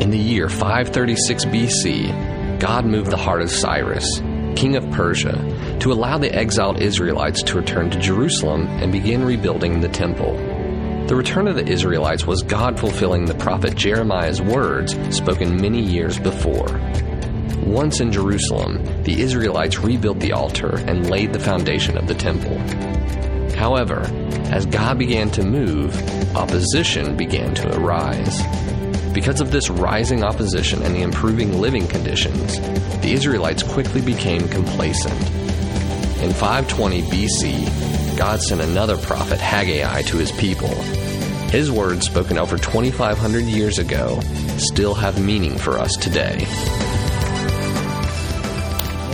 In the year 536 BC, God moved the heart of Cyrus, king of Persia, to allow the exiled Israelites to return to Jerusalem and begin rebuilding the temple. The return of the Israelites was God fulfilling the prophet Jeremiah's words spoken many years before. Once in Jerusalem, the Israelites rebuilt the altar and laid the foundation of the temple. However, as God began to move, opposition began to arise. Because of this rising opposition and the improving living conditions, the Israelites quickly became complacent. In 520 BC, God sent another prophet, Haggai, to his people. His words, spoken over 2,500 years ago, still have meaning for us today.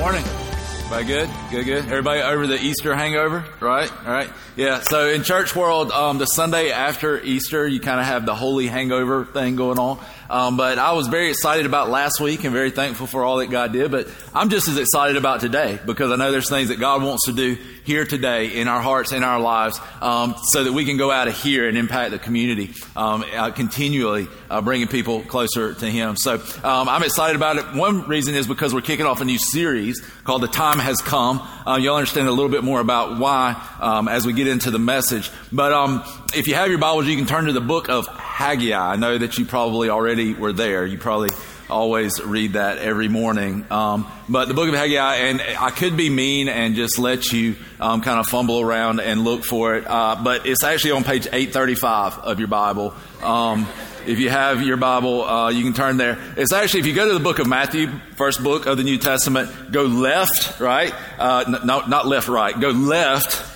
Morning. Everybody good? Good, good. Everybody over the Easter hangover, right? All right. Yeah. So in church world, um, the Sunday after Easter, you kind of have the holy hangover thing going on. Um, but I was very excited about last week and very thankful for all that God did. But I'm just as excited about today because I know there's things that God wants to do here today in our hearts, in our lives, um, so that we can go out of here and impact the community um, uh, continually, uh, bringing people closer to Him. So um, I'm excited about it. One reason is because we're kicking off a new series called The Time Has Come. Uh, you'll understand a little bit more about why um, as we get into the message. But um, if you have your Bibles, you can turn to the book of Haggai. I know that you probably already were there. You probably always read that every morning. Um, but the book of Haggai, and I could be mean and just let you um, kind of fumble around and look for it, uh, but it's actually on page 835 of your Bible. Um, if you have your Bible, uh, you can turn there. It's actually, if you go to the book of Matthew, first book of the New Testament, go left, right? Uh, no, not left, right. Go left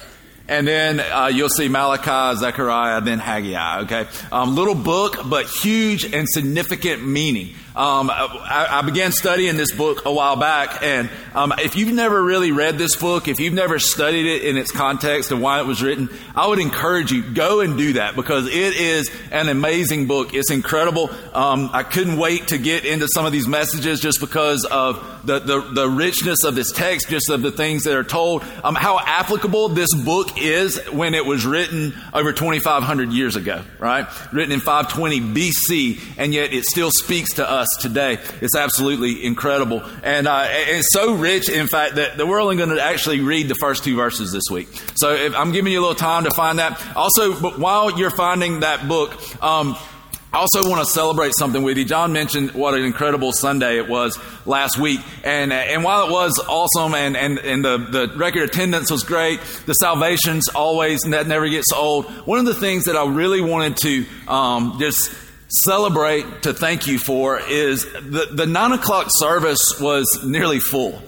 and then uh, you'll see Malachi, Zechariah, then Haggai. Okay, um, little book, but huge and significant meaning. Um, I, I, began studying this book a while back, and um, if you've never really read this book, if you've never studied it in its context and why it was written, I would encourage you go and do that because it is an amazing book. It's incredible. Um, I couldn't wait to get into some of these messages just because of the, the, the richness of this text, just of the things that are told, um, how applicable this book is when it was written over 2,500 years ago, right? Written in 520 BC, and yet it still speaks to us today. It's absolutely incredible. And uh, it's so rich, in fact, that, that we're only going to actually read the first two verses this week. So I'm giving you a little time to find that. Also, while you're finding that book, um, I also want to celebrate something with you. John mentioned what an incredible Sunday it was last week. And, and while it was awesome and, and, and the, the record attendance was great, the salvations always, that never gets old. One of the things that I really wanted to um, just celebrate, to thank you for, is the, the nine o'clock service was nearly full.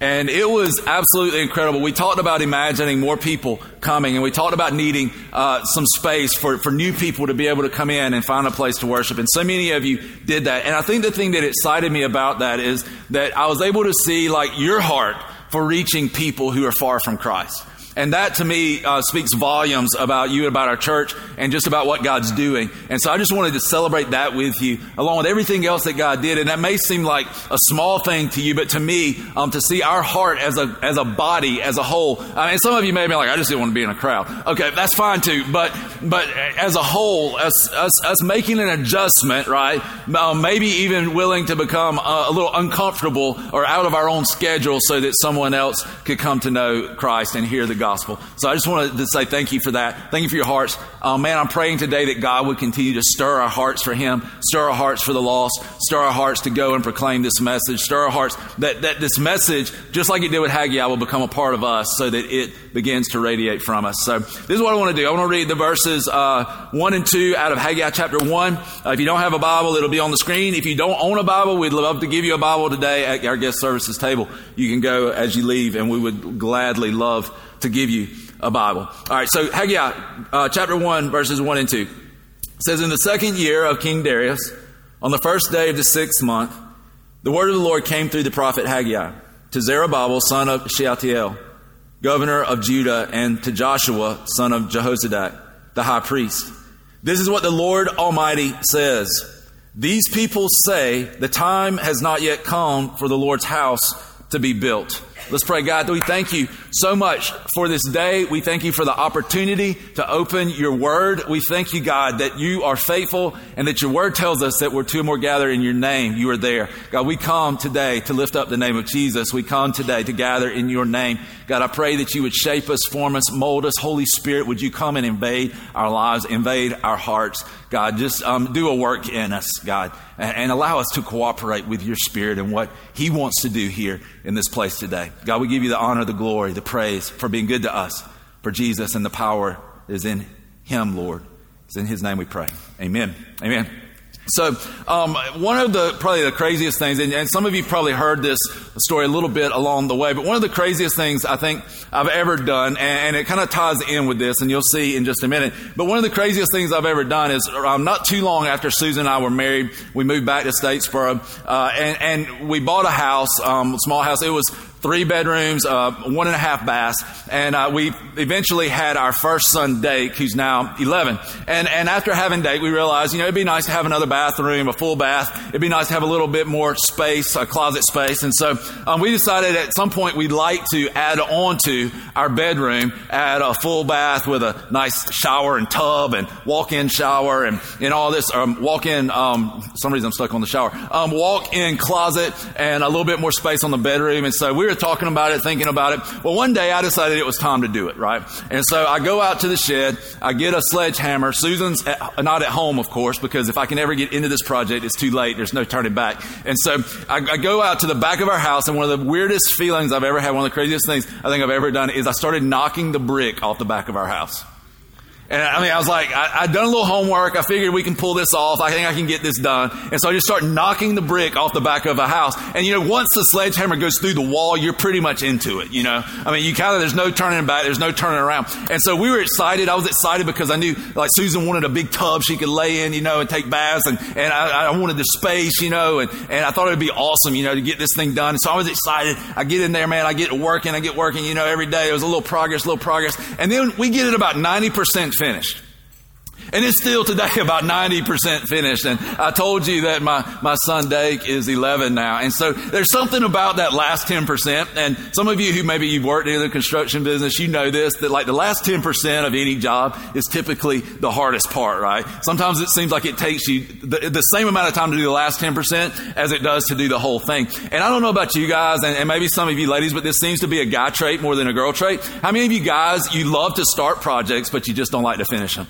And it was absolutely incredible. We talked about imagining more people coming, and we talked about needing uh, some space for, for new people to be able to come in and find a place to worship. And so many of you did that. And I think the thing that excited me about that is that I was able to see like your heart for reaching people who are far from Christ. And that to me uh, speaks volumes about you, about our church, and just about what God's doing. And so I just wanted to celebrate that with you, along with everything else that God did. And that may seem like a small thing to you, but to me, um, to see our heart as a as a body, as a whole. I mean, some of you may be like, I just didn't want to be in a crowd. Okay, that's fine too. But but as a whole, us us, us making an adjustment, right? Uh, maybe even willing to become a, a little uncomfortable or out of our own schedule, so that someone else could come to know Christ and hear the gospel. So I just wanted to say thank you for that. Thank you for your hearts. Uh, man, I'm praying today that God would continue to stir our hearts for Him, stir our hearts for the lost, stir our hearts to go and proclaim this message, stir our hearts that, that this message, just like it did with Haggai, will become a part of us so that it begins to radiate from us. So this is what I want to do. I want to read the verses uh, 1 and 2 out of Haggai chapter 1. Uh, if you don't have a Bible, it'll be on the screen. If you don't own a Bible, we'd love to give you a Bible today at our guest services table. You can go as you leave, and we would gladly love to give you a Bible. All right, so Haggai, uh, chapter 1, verses 1 and 2. It says, In the second year of King Darius, on the first day of the sixth month, the word of the Lord came through the prophet Haggai to Zerubbabel, son of Shealtiel, governor of Judah, and to Joshua, son of Jehozadak, the high priest. This is what the Lord Almighty says. These people say the time has not yet come for the Lord's house to be built. Let's pray, God. We thank you so much for this day. We thank you for the opportunity to open your word. We thank you, God, that you are faithful and that your word tells us that we're two or more gather in your name. You are there. God, we come today to lift up the name of Jesus. We come today to gather in your name. God, I pray that you would shape us, form us, mold us. Holy Spirit, would you come and invade our lives, invade our hearts? God, just um, do a work in us, God, and, and allow us to cooperate with your Spirit and what He wants to do here in this place today. God, we give you the honor, the glory, the praise for being good to us, for Jesus, and the power is in Him, Lord. It's in His name we pray. Amen. Amen. So, um, one of the probably the craziest things, and, and, some of you probably heard this story a little bit along the way, but one of the craziest things I think I've ever done, and, and it kind of ties in with this, and you'll see in just a minute. But one of the craziest things I've ever done is um, not too long after Susan and I were married, we moved back to Statesboro, uh, and, and, we bought a house, um, small house. It was three bedrooms, uh, one and a half baths, and uh, we eventually had our first son, Dake, who's now 11. And and after having Dake, we realized, you know, it'd be nice to have another bathroom, a full bath. It'd be nice to have a little bit more space, a closet space. And so um, we decided at some point we'd like to add on to our bedroom, add a full bath with a nice shower and tub and walk-in shower and, and all this, um, walk-in, um, some reason I'm stuck on the shower, um, walk-in closet and a little bit more space on the bedroom. And so we were talking about it, thinking about it. Well, one day I decided it was time to do it, right? And so I go out to the shed, I get a sledgehammer. Susan's at, not at home, of course, because if I can ever get into this project, it's too late. There's no turning back. And so I, I go out to the back of our house, and one of the weirdest feelings I've ever had, one of the craziest things I think I've ever done, is I started knocking the brick off the back of our house. And I mean, I was like, I, I'd done a little homework. I figured we can pull this off. I think I can get this done. And so I just start knocking the brick off the back of a house. And you know, once the sledgehammer goes through the wall, you're pretty much into it, you know? I mean, you kind of, there's no turning back. There's no turning around. And so we were excited. I was excited because I knew like Susan wanted a big tub she could lay in, you know, and take baths. And, and I, I wanted the space, you know, and, and I thought it would be awesome, you know, to get this thing done. So I was excited. I get in there, man. I get working. I get working, you know, every day. It was a little progress, little progress. And then we get it about 90% finished. And it's still today about 90% finished. And I told you that my, my son Dake is 11 now. And so there's something about that last 10%. And some of you who maybe you've worked in the construction business, you know this, that like the last 10% of any job is typically the hardest part, right? Sometimes it seems like it takes you the, the same amount of time to do the last 10% as it does to do the whole thing. And I don't know about you guys, and, and maybe some of you ladies, but this seems to be a guy trait more than a girl trait. How many of you guys, you love to start projects, but you just don't like to finish them?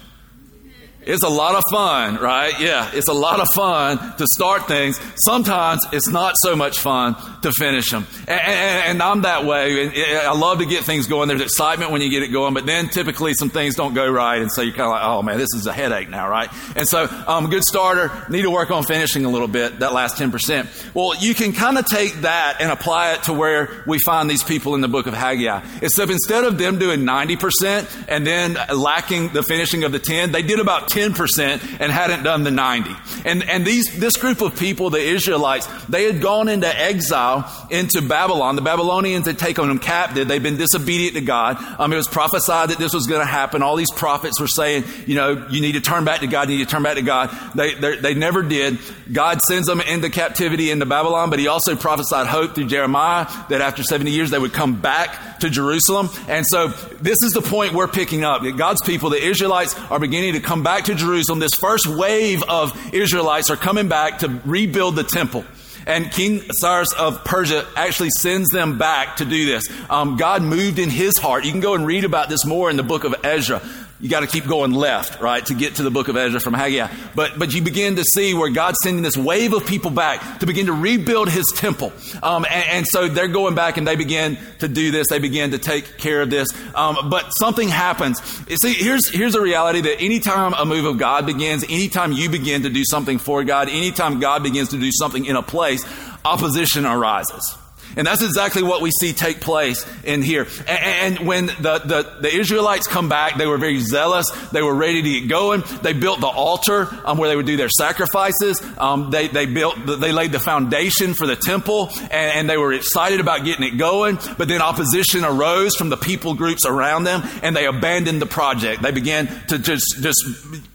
It's a lot of fun, right? Yeah, it's a lot of fun to start things. Sometimes it's not so much fun to finish them. And, and, and I'm that way. I love to get things going. There's excitement when you get it going, but then typically some things don't go right. And so you're kind of like, oh man, this is a headache now, right? And so, um, a good starter, need to work on finishing a little bit, that last 10%. Well, you can kind of take that and apply it to where we find these people in the book of Haggai. Except instead of them doing 90% and then lacking the finishing of the 10, they did about 10% and hadn't done the 90. And, and these, this group of people, the Israelites, they had gone into exile into Babylon. The Babylonians had taken them captive. They'd been disobedient to God. Um, it was prophesied that this was going to happen. All these prophets were saying, you know, you need to turn back to God. You need to turn back to God. They, they never did. God sends them into captivity into Babylon, but he also prophesied hope through Jeremiah that after 70 years they would come back to Jerusalem. And so this is the point we're picking up. God's people, the Israelites, are beginning to come back to Jerusalem. This first wave of Israelites are coming back to rebuild the temple. And King Cyrus of Persia actually sends them back to do this. Um, God moved in his heart. You can go and read about this more in the book of Ezra you got to keep going left, right, to get to the book of Ezra from Haggai. But, but you begin to see where God's sending this wave of people back to begin to rebuild his temple. Um, and, and, so they're going back and they begin to do this. They begin to take care of this. Um, but something happens. You see, here's, here's a reality that anytime a move of God begins, anytime you begin to do something for God, anytime God begins to do something in a place, opposition arises. And that's exactly what we see take place in here. And, and when the, the, the, Israelites come back, they were very zealous. They were ready to get going. They built the altar um, where they would do their sacrifices. Um, they, they built, they laid the foundation for the temple and, and they were excited about getting it going. But then opposition arose from the people groups around them and they abandoned the project. They began to just, just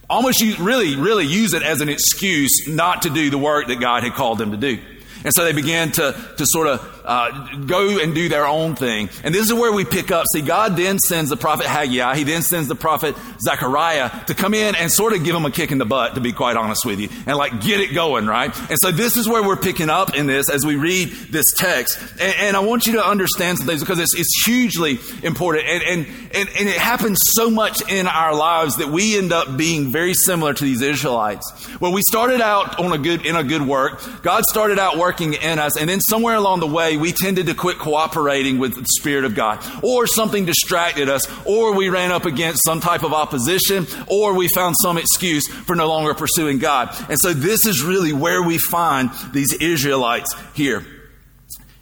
almost use, really, really use it as an excuse not to do the work that God had called them to do. And so they began to, to sort of uh, go and do their own thing. And this is where we pick up. See, God then sends the prophet Haggai. He then sends the prophet Zechariah to come in and sort of give them a kick in the butt, to be quite honest with you, and like get it going, right? And so this is where we're picking up in this as we read this text. And, and I want you to understand some things because it's, it's hugely important. And, and, and, and it happens so much in our lives that we end up being very similar to these Israelites. Where we started out on a good, in a good work. God started out working in us. And then somewhere along the way, we tended to quit cooperating with the Spirit of God. Or something distracted us. Or we ran up against some type of opposition. Or we found some excuse for no longer pursuing God. And so this is really where we find these Israelites here.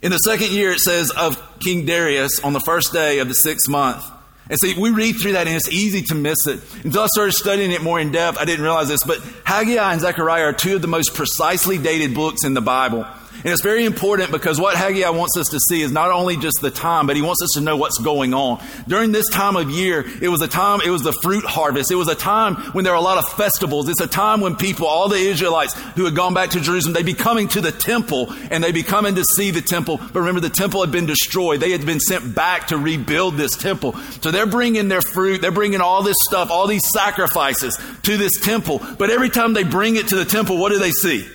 In the second year, it says of King Darius on the first day of the sixth month. And see, we read through that and it's easy to miss it. Until I started studying it more in depth, I didn't realize this, but Haggai and Zechariah are two of the most precisely dated books in the Bible. And it's very important because what Haggai wants us to see is not only just the time, but he wants us to know what's going on. During this time of year, it was a time, it was the fruit harvest. It was a time when there were a lot of festivals. It's a time when people, all the Israelites who had gone back to Jerusalem, they'd be coming to the temple and they'd be coming to see the temple. But remember, the temple had been destroyed. They had been sent back to rebuild this temple. So they're bringing their fruit. They're bringing all this stuff, all these sacrifices to this temple. But every time they bring it to the temple, what do they see?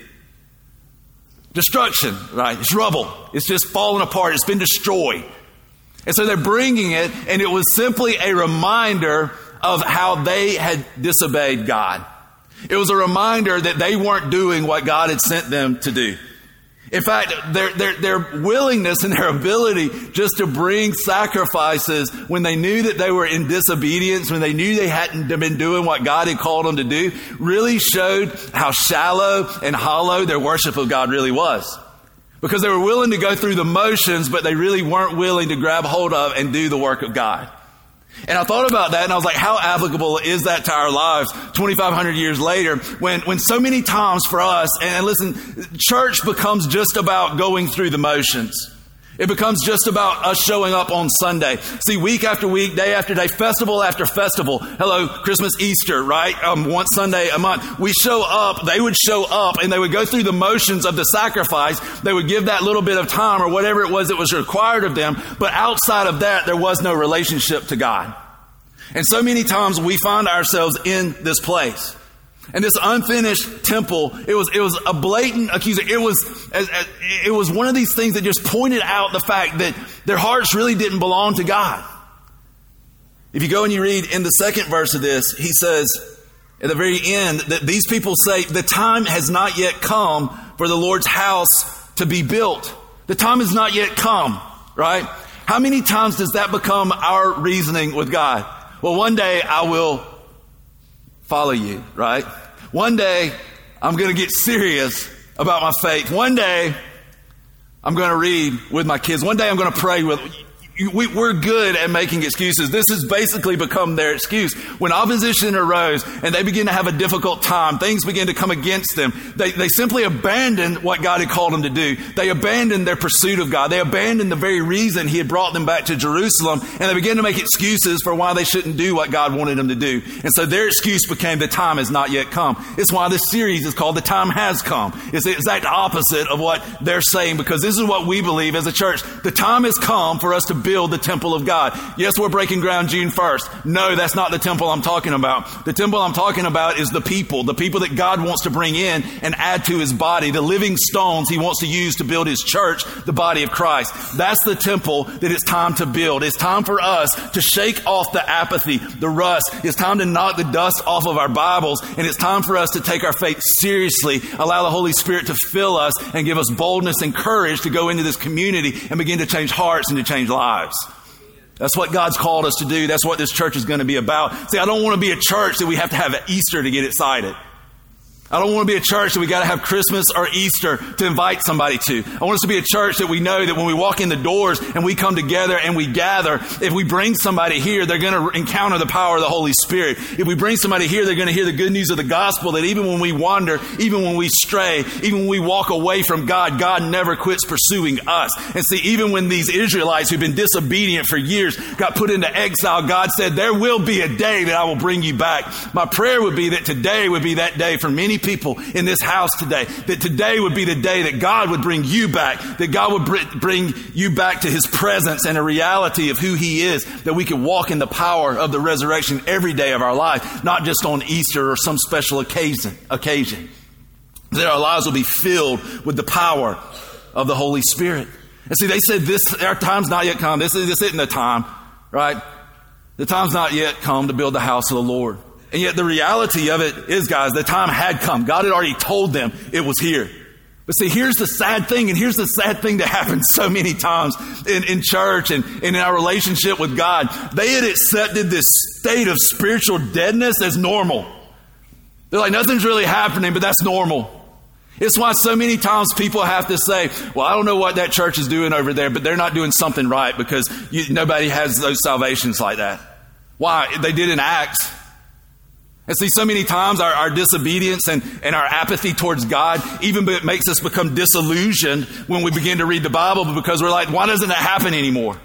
Destruction, right? It's rubble. It's just fallen apart. It's been destroyed. And so they're bringing it, and it was simply a reminder of how they had disobeyed God. It was a reminder that they weren't doing what God had sent them to do. In fact, their, their, their willingness and their ability just to bring sacrifices when they knew that they were in disobedience, when they knew they hadn't been doing what God had called them to do, really showed how shallow and hollow their worship of God really was. Because they were willing to go through the motions, but they really weren't willing to grab hold of and do the work of God. And I thought about that and I was like, how applicable is that to our lives 2,500 years later when, when so many times for us, and listen, church becomes just about going through the motions. It becomes just about us showing up on Sunday. See, week after week, day after day, festival after festival. Hello, Christmas, Easter, right? Um, once Sunday a month. We show up, they would show up, and they would go through the motions of the sacrifice. They would give that little bit of time or whatever it was that was required of them. But outside of that, there was no relationship to God. And so many times we find ourselves in this place. And this unfinished temple, it was, it was a blatant accusation. It was, it was one of these things that just pointed out the fact that their hearts really didn't belong to God. If you go and you read in the second verse of this, he says at the very end that these people say, the time has not yet come for the Lord's house to be built. The time has not yet come, right? How many times does that become our reasoning with God? Well, one day I will follow you, right? One day, I'm going to get serious about my faith. One day, I'm going to read with my kids. One day, I'm going to pray with we, are good at making excuses. This has basically become their excuse. When opposition arose and they begin to have a difficult time, things begin to come against them, they, they simply abandoned what God had called them to do. They abandoned their pursuit of God. They abandoned the very reason He had brought them back to Jerusalem, and they began to make excuses for why they shouldn't do what God wanted them to do. And so their excuse became the time has not yet come. It's why this series is called The Time Has Come. It's the exact opposite of what they're saying because this is what we believe as a church. The time has come for us to build the temple of God. Yes, we're breaking ground June 1st. No, that's not the temple I'm talking about. The temple I'm talking about is the people, the people that God wants to bring in and add to his body, the living stones he wants to use to build his church, the body of Christ. That's the temple that it's time to build. It's time for us to shake off the apathy, the rust. It's time to knock the dust off of our Bibles, and it's time for us to take our faith seriously, allow the Holy Spirit to fill us and give us boldness and courage to go into this community and begin to change hearts and to change lives lives. That's what God's called us to do. That's what this church is going to be about. See, I don't want to be a church that we have to have an Easter to get excited. I don't want to be a church that we got to have Christmas or Easter to invite somebody to. I want us to be a church that we know that when we walk in the doors and we come together and we gather, if we bring somebody here, they're going to encounter the power of the Holy Spirit. If we bring somebody here, they're going to hear the good news of the gospel that even when we wander, even when we stray, even when we walk away from God, God never quits pursuing us. And see, even when these Israelites who've been disobedient for years got put into exile, God said, there will be a day that I will bring you back. My prayer would be that today would be that day for many people in this house today, that today would be the day that God would bring you back, that God would bring you back to his presence and a reality of who he is, that we could walk in the power of the resurrection every day of our life, not just on Easter or some special occasion, occasion. That our lives will be filled with the power of the Holy Spirit. And see, they said this, our time's not yet come. This, is, this isn't the time, right? The time's not yet come to build the house of the Lord. And yet the reality of it is, guys, the time had come. God had already told them it was here. But see, here's the sad thing, and here's the sad thing that happens so many times in, in church and, and in our relationship with God. They had accepted this state of spiritual deadness as normal. They're like, nothing's really happening, but that's normal. It's why so many times people have to say, well, I don't know what that church is doing over there, but they're not doing something right because you, nobody has those salvations like that. Why? They did in Acts. And see, so many times our, our disobedience and, and our apathy towards God even makes us become disillusioned when we begin to read the Bible because we're like, why doesn't that happen anymore?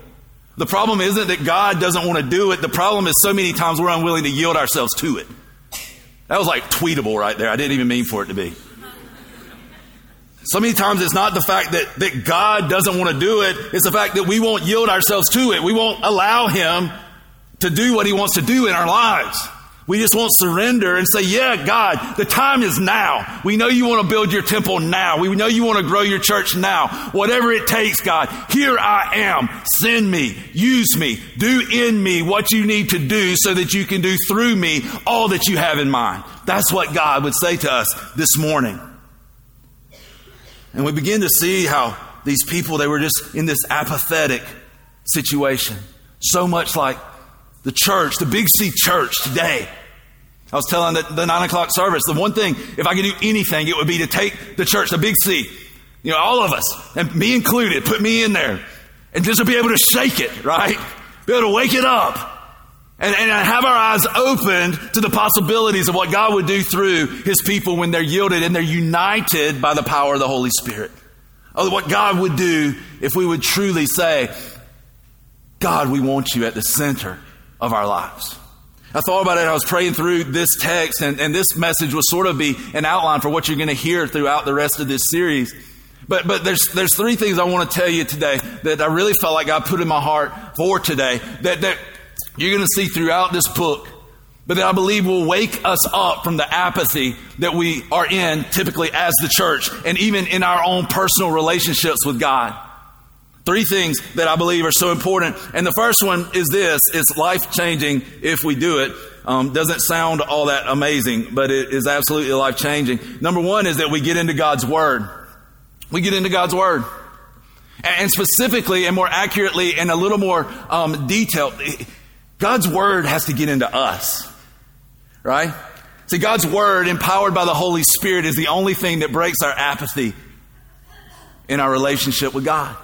The problem isn't that God doesn't want to do it. The problem is so many times we're unwilling to yield ourselves to it. That was like tweetable right there. I didn't even mean for it to be. So many times it's not the fact that, that God doesn't want to do it, it's the fact that we won't yield ourselves to it. We won't allow Him to do what He wants to do in our lives. We just won't surrender and say, Yeah, God, the time is now. We know you want to build your temple now. We know you want to grow your church now. Whatever it takes, God, here I am. Send me, use me, do in me what you need to do so that you can do through me all that you have in mind. That's what God would say to us this morning. And we begin to see how these people, they were just in this apathetic situation. So much like the church, the Big C church today. I was telling the, the nine o'clock service, the one thing, if I could do anything, it would be to take the church, the Big C, you know, all of us, and me included, put me in there, and just to be able to shake it, right? Be able to wake it up. And, and have our eyes opened to the possibilities of what God would do through His people when they're yielded and they're united by the power of the Holy Spirit. Of what God would do if we would truly say, God, we want you at the center of our lives. I thought about it. I was praying through this text, and, and this message will sort of be an outline for what you're going to hear throughout the rest of this series. But, but there's, there's three things I want to tell you today that I really felt like God put in my heart for today that, that you're going to see throughout this book, but that I believe will wake us up from the apathy that we are in typically as the church and even in our own personal relationships with God. Three things that I believe are so important. And the first one is this it's life changing if we do it. Um, doesn't sound all that amazing, but it is absolutely life changing. Number one is that we get into God's Word. We get into God's Word. And specifically and more accurately and a little more um, detailed, God's Word has to get into us, right? See, God's Word, empowered by the Holy Spirit, is the only thing that breaks our apathy in our relationship with God.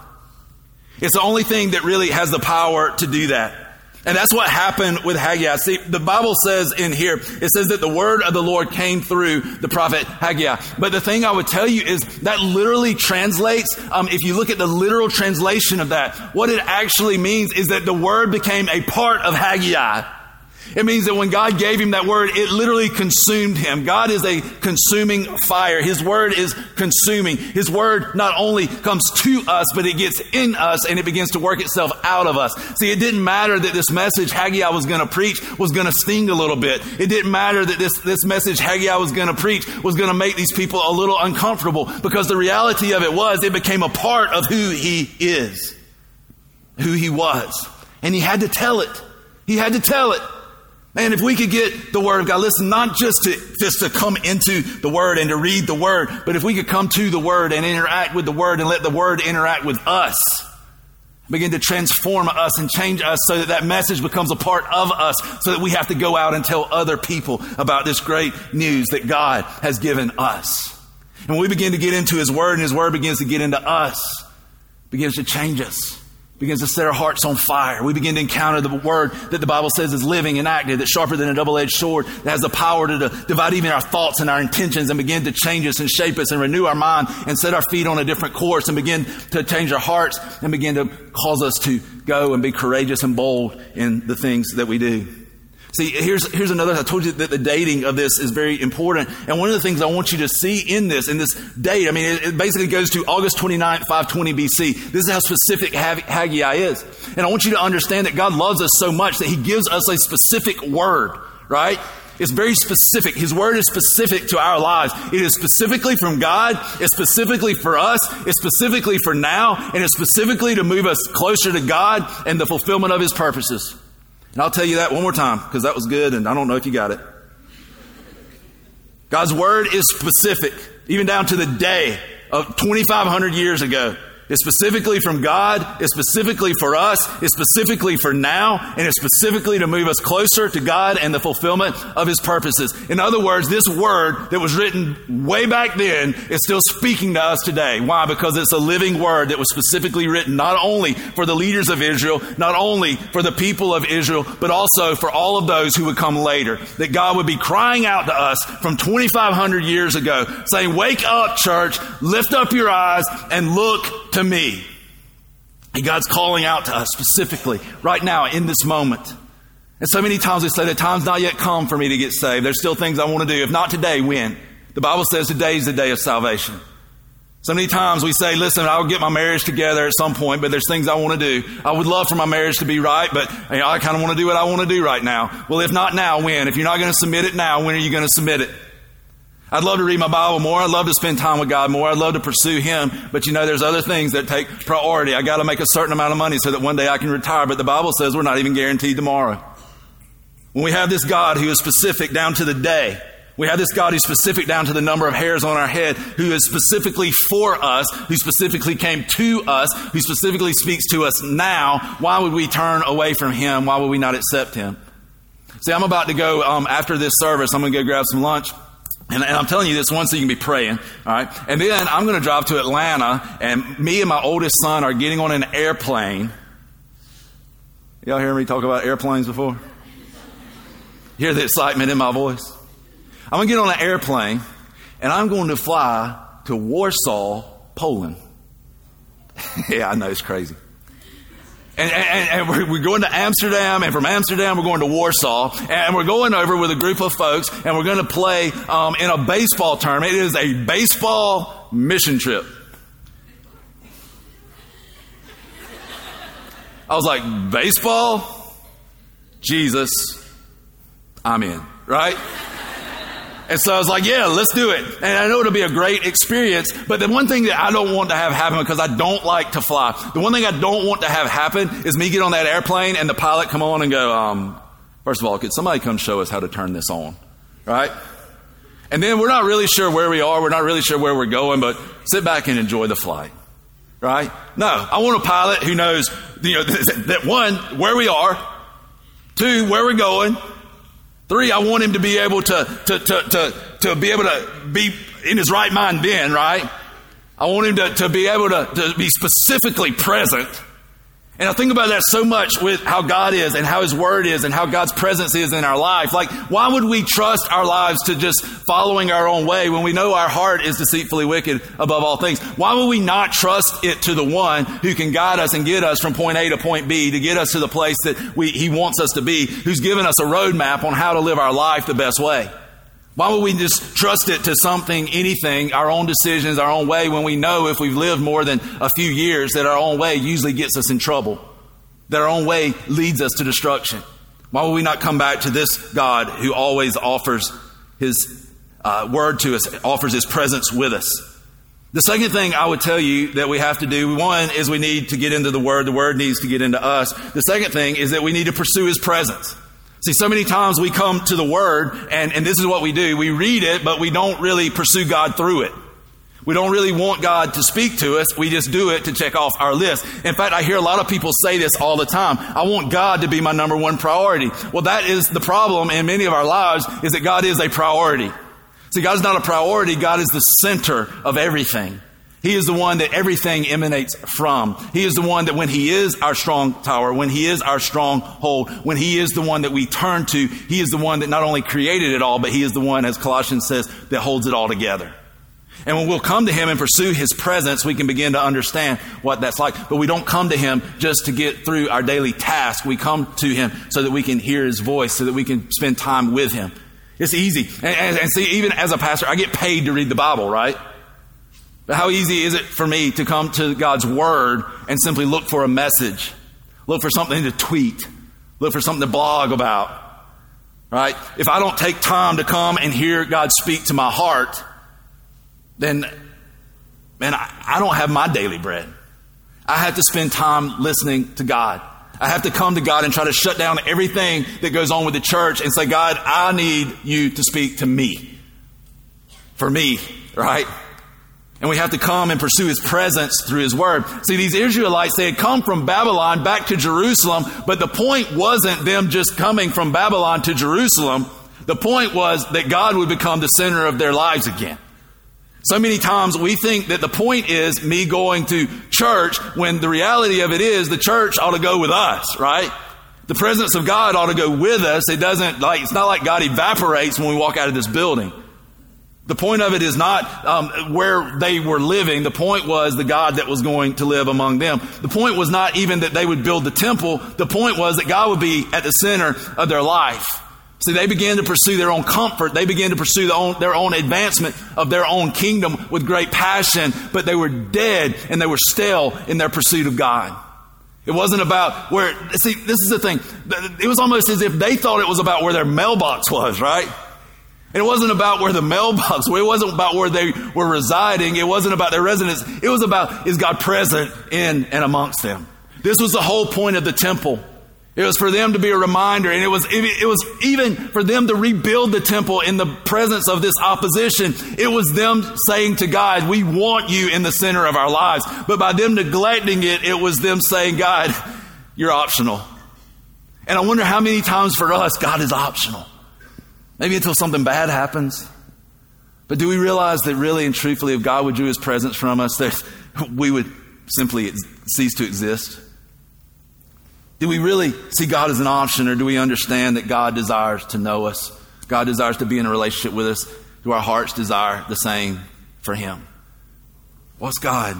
It's the only thing that really has the power to do that. And that's what happened with Haggai. See, the Bible says in here, it says that the word of the Lord came through the prophet Haggai. But the thing I would tell you is that literally translates, um, if you look at the literal translation of that, what it actually means is that the word became a part of Haggai. It means that when God gave him that word, it literally consumed him. God is a consuming fire. His word is consuming. His word not only comes to us, but it gets in us and it begins to work itself out of us. See, it didn't matter that this message Haggai was going to preach was going to sting a little bit. It didn't matter that this, this message Haggai was going to preach was going to make these people a little uncomfortable because the reality of it was it became a part of who he is, who he was. And he had to tell it. He had to tell it. Man, if we could get the Word of God, listen, not just to, just to come into the Word and to read the Word, but if we could come to the Word and interact with the Word and let the Word interact with us, begin to transform us and change us so that that message becomes a part of us so that we have to go out and tell other people about this great news that God has given us. And when we begin to get into His Word and His Word begins to get into us, begins to change us begins to set our hearts on fire. We begin to encounter the word that the Bible says is living and active, that's sharper than a double edged sword, that has the power to divide even our thoughts and our intentions and begin to change us and shape us and renew our mind and set our feet on a different course and begin to change our hearts and begin to cause us to go and be courageous and bold in the things that we do. See, here's, here's another, I told you that the dating of this is very important. And one of the things I want you to see in this, in this date, I mean, it, it basically goes to August 29th, 520 BC. This is how specific Haggai is. And I want you to understand that God loves us so much that He gives us a specific word, right? It's very specific. His word is specific to our lives. It is specifically from God. It's specifically for us. It's specifically for now. And it's specifically to move us closer to God and the fulfillment of His purposes. And I'll tell you that one more time because that was good and I don't know if you got it. God's word is specific, even down to the day of 2,500 years ago. It's specifically from God. It's specifically for us. It's specifically for now. And it's specifically to move us closer to God and the fulfillment of His purposes. In other words, this word that was written way back then is still speaking to us today. Why? Because it's a living word that was specifically written not only for the leaders of Israel, not only for the people of Israel, but also for all of those who would come later. That God would be crying out to us from 2,500 years ago, saying, Wake up, church, lift up your eyes and look to to me. And God's calling out to us specifically right now in this moment. And so many times we say, the time's not yet come for me to get saved. There's still things I want to do. If not today, when? The Bible says today is the day of salvation. So many times we say, listen, I'll get my marriage together at some point, but there's things I want to do. I would love for my marriage to be right, but you know, I kind of want to do what I want to do right now. Well, if not now, when? If you're not going to submit it now, when are you going to submit it? I'd love to read my Bible more. I'd love to spend time with God more. I'd love to pursue Him. But you know, there's other things that take priority. I got to make a certain amount of money so that one day I can retire. But the Bible says we're not even guaranteed tomorrow. When we have this God who is specific down to the day, we have this God who's specific down to the number of hairs on our head, who is specifically for us, who specifically came to us, who specifically speaks to us now. Why would we turn away from Him? Why would we not accept Him? See, I'm about to go um, after this service. I'm going to go grab some lunch. And, I'm telling you this one so you can be praying, all right? And then I'm going to drive to Atlanta, and me and my oldest son are getting on an airplane. Y'all hear me talk about airplanes before? Hear the excitement in my voice? I'm going to get on an airplane, and I'm going to fly to Warsaw, Poland. yeah, I know it's crazy. And, and, and, we're, going to Amsterdam, and from Amsterdam, we're going to Warsaw, and we're going over with a group of folks, and we're going to play um, in a baseball tournament. It is a baseball mission trip. I was like, baseball? Jesus, I'm in, right? And so I was like, yeah, let's do it. And I know it'll be a great experience. But the one thing that I don't want to have happen because I don't like to fly, the one thing I don't want to have happen is me get on that airplane and the pilot come on and go, um, first of all, could somebody come show us how to turn this on? Right? And then we're not really sure where we are. We're not really sure where we're going, but sit back and enjoy the flight. Right? No, I want a pilot who knows, you know, that one, where we are, two, where we're going, Three, I want him to be able to, to, to, to, to be able to be in his right mind then, right? I want him to, to be able to, to be specifically present and I think about that so much with how God is and how His Word is and how God's presence is in our life. Like, why would we trust our lives to just following our own way when we know our heart is deceitfully wicked above all things? Why would we not trust it to the one who can guide us and get us from point A to point B to get us to the place that we, He wants us to be, who's given us a roadmap on how to live our life the best way? Why would we just trust it to something, anything, our own decisions, our own way, when we know if we've lived more than a few years that our own way usually gets us in trouble? That our own way leads us to destruction? Why would we not come back to this God who always offers His uh, word to us, offers His presence with us? The second thing I would tell you that we have to do, one is we need to get into the Word. The Word needs to get into us. The second thing is that we need to pursue His presence. See, so many times we come to the Word, and, and this is what we do. We read it, but we don't really pursue God through it. We don't really want God to speak to us. We just do it to check off our list. In fact, I hear a lot of people say this all the time. I want God to be my number one priority. Well, that is the problem in many of our lives is that God is a priority. See, God is not a priority. God is the center of everything. He is the one that everything emanates from. He is the one that when He is our strong tower, when He is our stronghold, when He is the one that we turn to, He is the one that not only created it all, but He is the one, as Colossians says, that holds it all together. And when we'll come to Him and pursue His presence, we can begin to understand what that's like. But we don't come to Him just to get through our daily task. We come to Him so that we can hear His voice, so that we can spend time with Him. It's easy. And, and, and see, even as a pastor, I get paid to read the Bible, right? But how easy is it for me to come to God's Word and simply look for a message? Look for something to tweet. Look for something to blog about. Right? If I don't take time to come and hear God speak to my heart, then, man, I, I don't have my daily bread. I have to spend time listening to God. I have to come to God and try to shut down everything that goes on with the church and say, God, I need you to speak to me. For me, right? And we have to come and pursue his presence through his word. See, these Israelites, they had come from Babylon back to Jerusalem, but the point wasn't them just coming from Babylon to Jerusalem. The point was that God would become the center of their lives again. So many times we think that the point is me going to church when the reality of it is the church ought to go with us, right? The presence of God ought to go with us. It doesn't like, it's not like God evaporates when we walk out of this building. The point of it is not um, where they were living. The point was the God that was going to live among them. The point was not even that they would build the temple. The point was that God would be at the center of their life. See, they began to pursue their own comfort. They began to pursue their own, their own advancement of their own kingdom with great passion, but they were dead and they were stale in their pursuit of God. It wasn't about where, see, this is the thing. It was almost as if they thought it was about where their mailbox was, right? And it wasn't about where the mailbox, it wasn't about where they were residing. It wasn't about their residence. It was about, is God present in and amongst them? This was the whole point of the temple. It was for them to be a reminder, and it was, it was even for them to rebuild the temple in the presence of this opposition. It was them saying to God, We want you in the center of our lives. But by them neglecting it, it was them saying, God, you're optional. And I wonder how many times for us, God is optional. Maybe until something bad happens. But do we realize that really and truthfully, if God withdrew his presence from us, we would simply cease to exist? Do we really see God as an option, or do we understand that God desires to know us? God desires to be in a relationship with us. Do our hearts desire the same for Him? What's God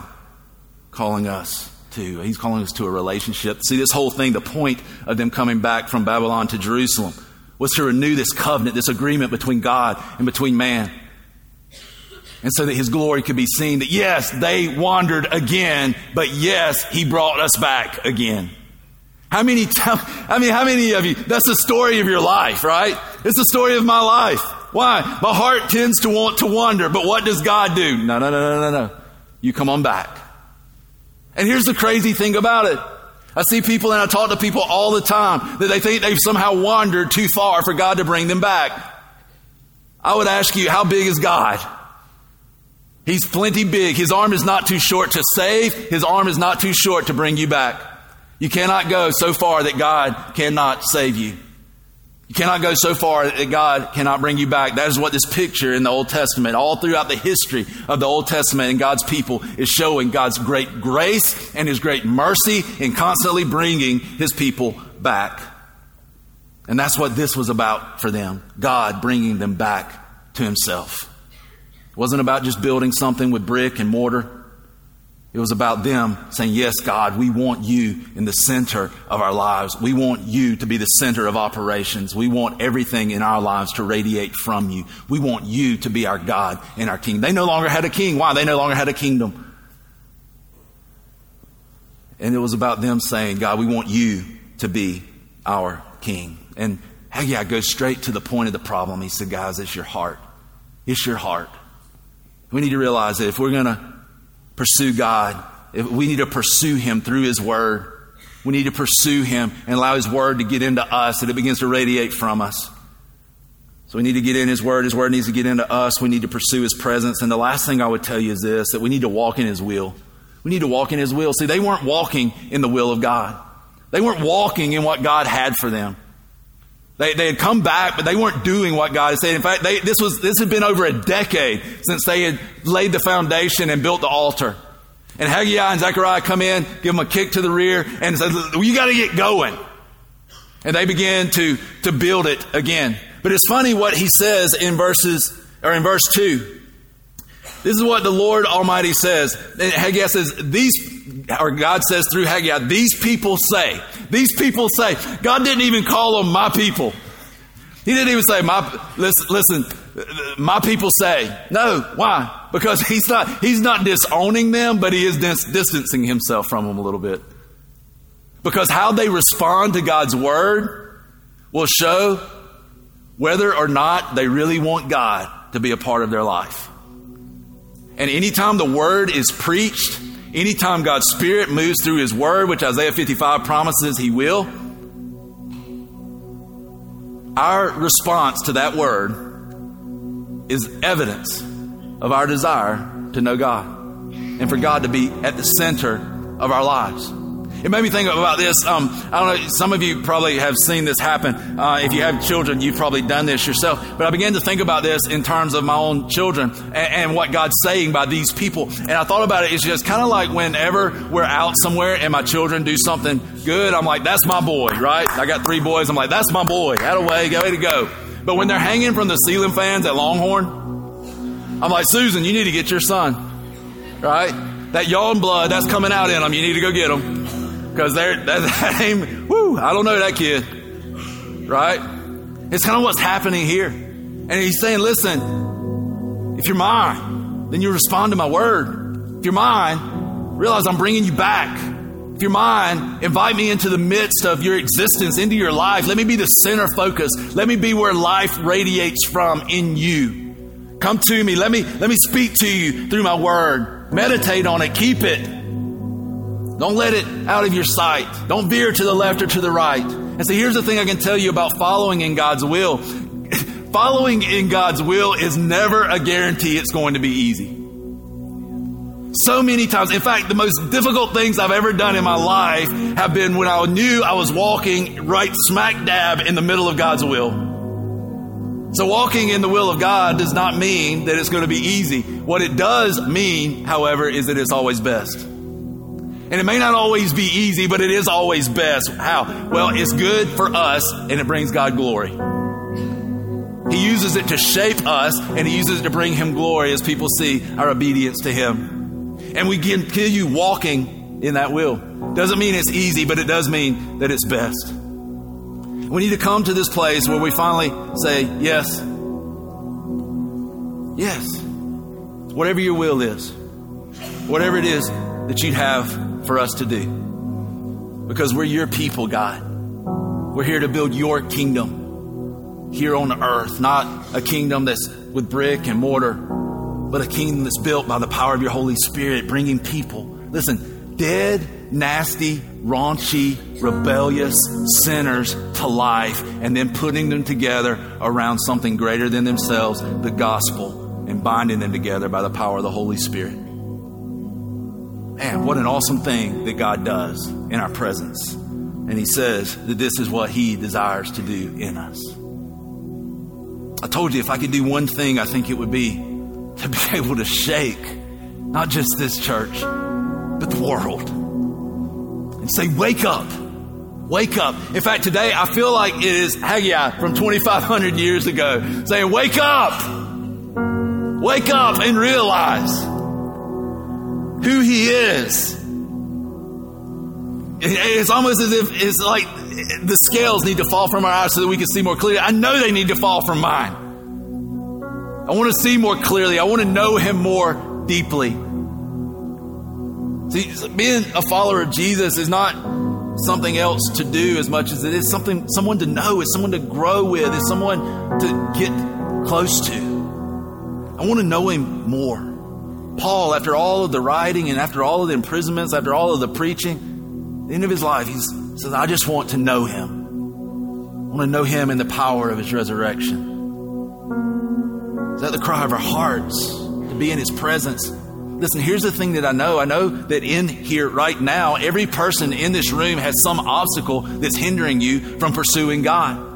calling us to? He's calling us to a relationship. See, this whole thing, the point of them coming back from Babylon to Jerusalem was to renew this covenant, this agreement between God and between man. And so that his glory could be seen that yes, they wandered again, but yes, he brought us back again. How many, t- I mean, how many of you, that's the story of your life, right? It's the story of my life. Why? My heart tends to want to wander, but what does God do? No, no, no, no, no, no. You come on back. And here's the crazy thing about it. I see people and I talk to people all the time that they think they've somehow wandered too far for God to bring them back. I would ask you, how big is God? He's plenty big. His arm is not too short to save. His arm is not too short to bring you back. You cannot go so far that God cannot save you. You cannot go so far that God cannot bring you back. That is what this picture in the Old Testament, all throughout the history of the Old Testament and God's people, is showing God's great grace and His great mercy in constantly bringing His people back. And that's what this was about for them God bringing them back to Himself. It wasn't about just building something with brick and mortar. It was about them saying, Yes, God, we want you in the center of our lives. We want you to be the center of operations. We want everything in our lives to radiate from you. We want you to be our God and our King. They no longer had a king. Why? They no longer had a kingdom. And it was about them saying, God, we want you to be our King. And Haggai goes straight to the point of the problem. He said, Guys, it's your heart. It's your heart. We need to realize that if we're going to pursue God. We need to pursue Him through His Word. We need to pursue Him and allow His Word to get into us, that it begins to radiate from us. So we need to get in His Word. His Word needs to get into us. We need to pursue His presence. And the last thing I would tell you is this that we need to walk in His will. We need to walk in His will. See, they weren't walking in the will of God, they weren't walking in what God had for them. They, they had come back, but they weren't doing what God had said. In fact, they, this, was, this had been over a decade since they had laid the foundation and built the altar. And Haggai and Zechariah come in, give them a kick to the rear, and say, well, you got to get going. And they began to, to build it again. But it's funny what he says in verses, or in verse 2. This is what the Lord Almighty says. And Haggai says, these, or God says through Haggai, these people say, these people say, God didn't even call them my people. He didn't even say, my, listen, listen, my people say. No. Why? Because he's not, he's not disowning them, but he is dis- distancing himself from them a little bit. Because how they respond to God's word will show whether or not they really want God to be a part of their life. And anytime the word is preached, anytime God's Spirit moves through His word, which Isaiah 55 promises He will, our response to that word is evidence of our desire to know God and for God to be at the center of our lives. It made me think about this. Um, I don't know, some of you probably have seen this happen. Uh, if you have children, you've probably done this yourself. But I began to think about this in terms of my own children and, and what God's saying by these people. And I thought about it, it's just kind of like whenever we're out somewhere and my children do something good, I'm like, that's my boy, right? I got three boys. I'm like, that's my boy. Out of way, way to go. But when they're hanging from the ceiling fans at Longhorn, I'm like, Susan, you need to get your son, right? That yawn blood that's coming out in them, you need to go get them. Because they're, that, ain't, whoo, I don't know that kid. Right? It's kind of what's happening here. And he's saying, listen, if you're mine, then you respond to my word. If you're mine, realize I'm bringing you back. If you're mine, invite me into the midst of your existence, into your life. Let me be the center focus. Let me be where life radiates from in you. Come to me. Let me, let me speak to you through my word. Meditate on it. Keep it. Don't let it out of your sight. Don't veer to the left or to the right. And so here's the thing I can tell you about following in God's will. following in God's will is never a guarantee it's going to be easy. So many times, in fact, the most difficult things I've ever done in my life have been when I knew I was walking right smack dab in the middle of God's will. So, walking in the will of God does not mean that it's going to be easy. What it does mean, however, is that it's always best. And it may not always be easy, but it is always best. How? Well, it's good for us and it brings God glory. He uses it to shape us and He uses it to bring Him glory as people see our obedience to Him. And we continue walking in that will. Doesn't mean it's easy, but it does mean that it's best. We need to come to this place where we finally say, Yes. Yes. Whatever your will is, whatever it is that you'd have for us to do. Because we're your people, God. We're here to build your kingdom here on earth, not a kingdom that's with brick and mortar, but a kingdom that's built by the power of your Holy Spirit, bringing people. Listen, dead, nasty, raunchy, rebellious sinners to life, and then putting them together around something greater than themselves, the gospel, and binding them together by the power of the Holy Spirit. Man, what an awesome thing that God does in our presence. And He says that this is what He desires to do in us. I told you if I could do one thing, I think it would be to be able to shake not just this church, but the world. And say, Wake up. Wake up. In fact, today I feel like it is Haggai from 2,500 years ago saying, Wake up. Wake up and realize who He is. It's almost as if it's like the scales need to fall from our eyes so that we can see more clearly. I know they need to fall from mine. I want to see more clearly. I want to know Him more deeply. See, being a follower of Jesus is not something else to do as much as it is something someone to know, it's someone to grow with, it's someone to get close to. I want to know Him more. Paul, after all of the writing and after all of the imprisonments, after all of the preaching, the end of his life, he says, I just want to know him. I want to know him in the power of his resurrection. Is that the cry of our hearts to be in his presence? Listen, here's the thing that I know. I know that in here right now, every person in this room has some obstacle that's hindering you from pursuing God.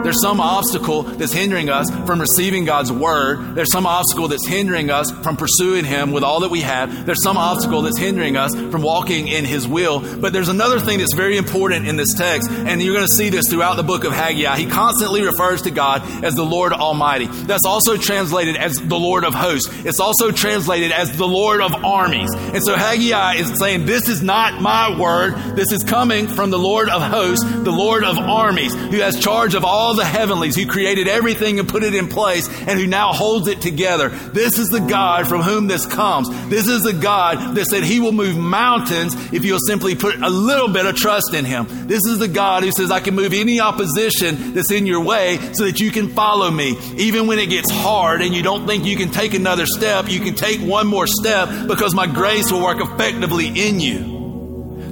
There's some obstacle that's hindering us from receiving God's word. There's some obstacle that's hindering us from pursuing Him with all that we have. There's some obstacle that's hindering us from walking in His will. But there's another thing that's very important in this text, and you're going to see this throughout the book of Haggai. He constantly refers to God as the Lord Almighty. That's also translated as the Lord of hosts. It's also translated as the Lord of armies. And so Haggai is saying, This is not my word. This is coming from the Lord of hosts, the Lord of armies, who has charge of all the heavenlies, who created everything and put it in place, and who now holds it together. This is the God from whom this comes. This is the God that said he will move mountains if you'll simply put a little bit of trust in him. This is the God who says, I can move any opposition that's in your way so that you can follow me. Even when it gets hard and you don't think you can take another step, you can take one more step because my grace will work effectively in you.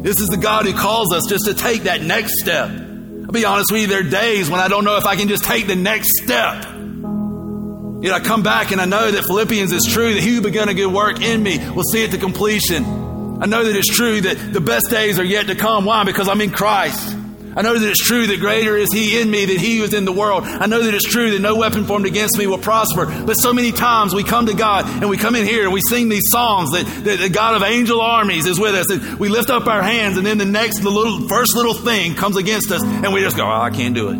This is the God who calls us just to take that next step. I'll be honest with you, there are days when I don't know if I can just take the next step. Yet I come back and I know that Philippians is true, that he who begun a good work in me will see it to completion. I know that it's true that the best days are yet to come. Why? Because I'm in Christ. I know that it's true that greater is He in me than He who is in the world. I know that it's true that no weapon formed against me will prosper. But so many times we come to God and we come in here and we sing these songs that, that the God of angel armies is with us. And we lift up our hands and then the next, the little, first little thing comes against us and we just go, oh, I can't do it.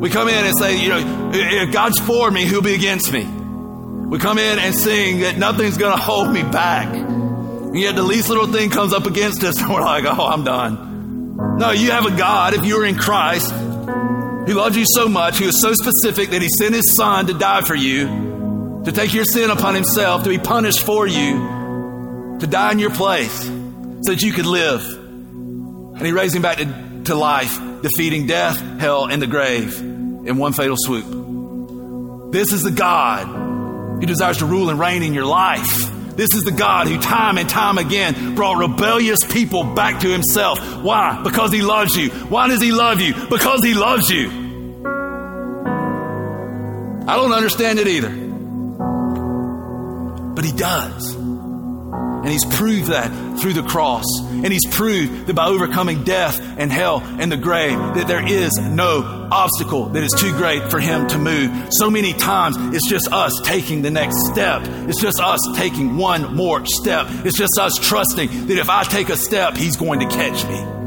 We come in and say, you know, if God's for me, who'll be against me? We come in and sing that nothing's going to hold me back. And yet the least little thing comes up against us and we're like, oh, I'm done. No, you have a God, if you're in Christ, who loves you so much, He is so specific that he sent his son to die for you, to take your sin upon himself, to be punished for you, to die in your place so that you could live. And he raised him back to, to life, defeating death, hell, and the grave in one fatal swoop. This is the God who desires to rule and reign in your life. This is the God who time and time again brought rebellious people back to himself. Why? Because he loves you. Why does he love you? Because he loves you. I don't understand it either. But he does. And he's proved that through the cross. And he's proved that by overcoming death and hell and the grave, that there is no obstacle that is too great for him to move. So many times it's just us taking the next step. It's just us taking one more step. It's just us trusting that if I take a step, he's going to catch me.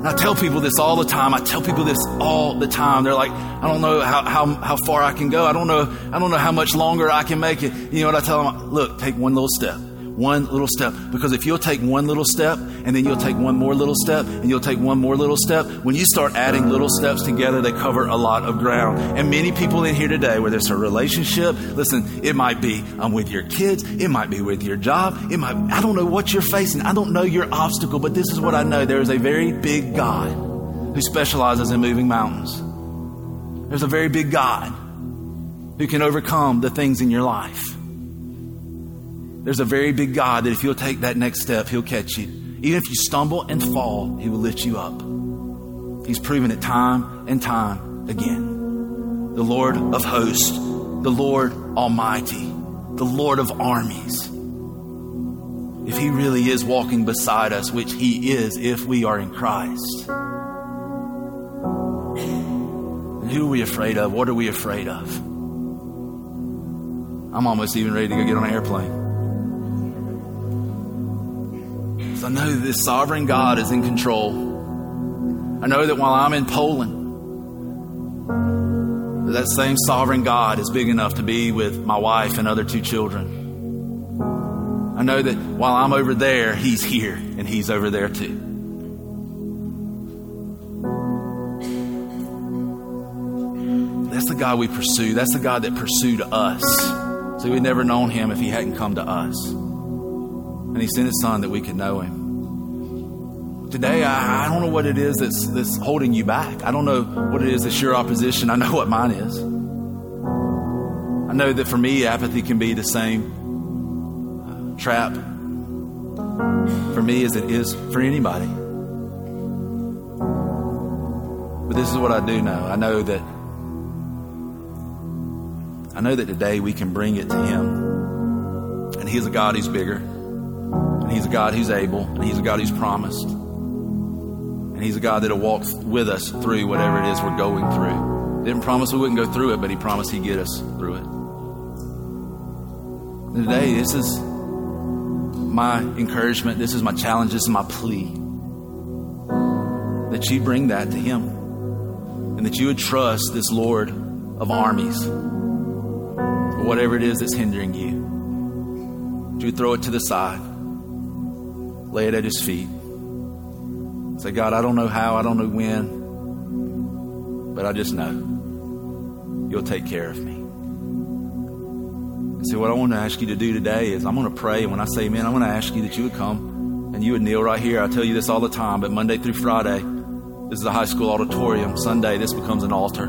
And I tell people this all the time. I tell people this all the time. They're like, I don't know how, how, how far I can go. I don't know, I don't know how much longer I can make it. You know what I tell them? Look, take one little step one little step. Because if you'll take one little step and then you'll take one more little step and you'll take one more little step, when you start adding little steps together, they cover a lot of ground. And many people in here today, whether it's a relationship, listen, it might be I'm with your kids, it might be with your job, it might, I don't know what you're facing. I don't know your obstacle, but this is what I know. There is a very big God who specializes in moving mountains. There's a very big God who can overcome the things in your life. There's a very big God that if you'll take that next step, He'll catch you. Even if you stumble and fall, He will lift you up. He's proven it time and time again. The Lord of hosts, the Lord Almighty, the Lord of armies. If He really is walking beside us, which He is if we are in Christ, who are we afraid of? What are we afraid of? I'm almost even ready to go get on an airplane. I know that this sovereign God is in control. I know that while I'm in Poland, that, that same sovereign God is big enough to be with my wife and other two children. I know that while I'm over there, He's here and He's over there too. That's the God we pursue. That's the God that pursued us. So we'd never known Him if He hadn't come to us. And he sent his son that we could know him. Today, I, I don't know what it is that's, that's holding you back. I don't know what it is that's your opposition. I know what mine is. I know that for me, apathy can be the same uh, trap for me as it is for anybody. But this is what I do know. I know that I know that today we can bring it to him. And he's a God who's bigger. And He's a God who's able, and He's a God who's promised. And He's a God that'll walk with us through whatever it is we're going through. Didn't promise we wouldn't go through it, but He promised He'd get us through it. And today, this is my encouragement, this is my challenge, this is my plea. That you bring that to Him. And that you would trust this Lord of armies whatever it is that's hindering you. You throw it to the side, lay it at His feet. Say, God, I don't know how, I don't know when, but I just know you'll take care of me. So, what I want to ask you to do today is I'm going to pray. And when I say amen, I'm going to ask you that you would come and you would kneel right here. I tell you this all the time, but Monday through Friday, this is a high school auditorium. Sunday, this becomes an altar.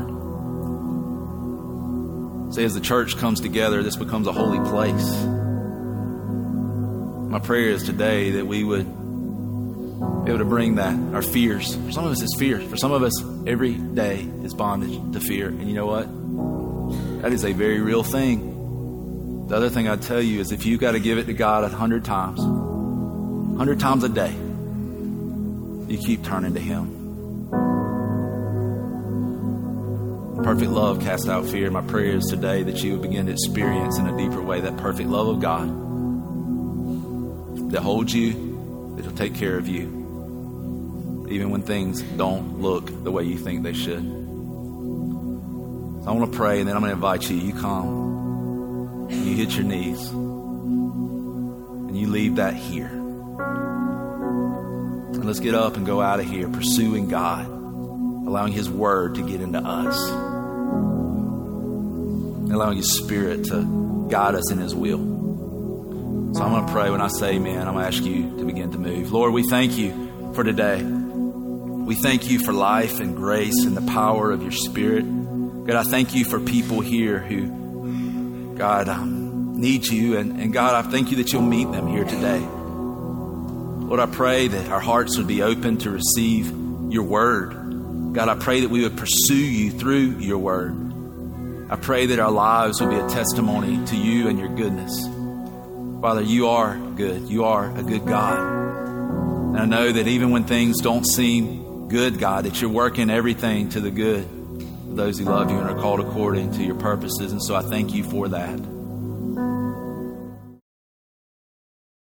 Say, as the church comes together, this becomes a holy place. My prayer is today that we would be able to bring that, our fears. For some of us, it's fear. For some of us, every day is bondage to fear. And you know what? That is a very real thing. The other thing I'd tell you is if you've got to give it to God a hundred times, a hundred times a day, you keep turning to Him. Perfect love casts out fear. My prayer is today that you would begin to experience in a deeper way that perfect love of God that holds you, that'll take care of you, even when things don't look the way you think they should. So I want to pray, and then I'm going to invite you. You come, you hit your knees, and you leave that here. And let's get up and go out of here pursuing God, allowing His Word to get into us, allowing His Spirit to guide us in His will. So I'm going to pray when I say amen. I'm going to ask you to begin to move. Lord, we thank you for today. We thank you for life and grace and the power of your Spirit. God, I thank you for people here who, God, um, need you. And, and God, I thank you that you'll meet them here today. Lord, I pray that our hearts would be open to receive your word. God, I pray that we would pursue you through your word. I pray that our lives will be a testimony to you and your goodness. Father, you are good. You are a good God. And I know that even when things don't seem good, God, that you're working everything to the good of those who love you and are called according to your purposes. And so I thank you for that.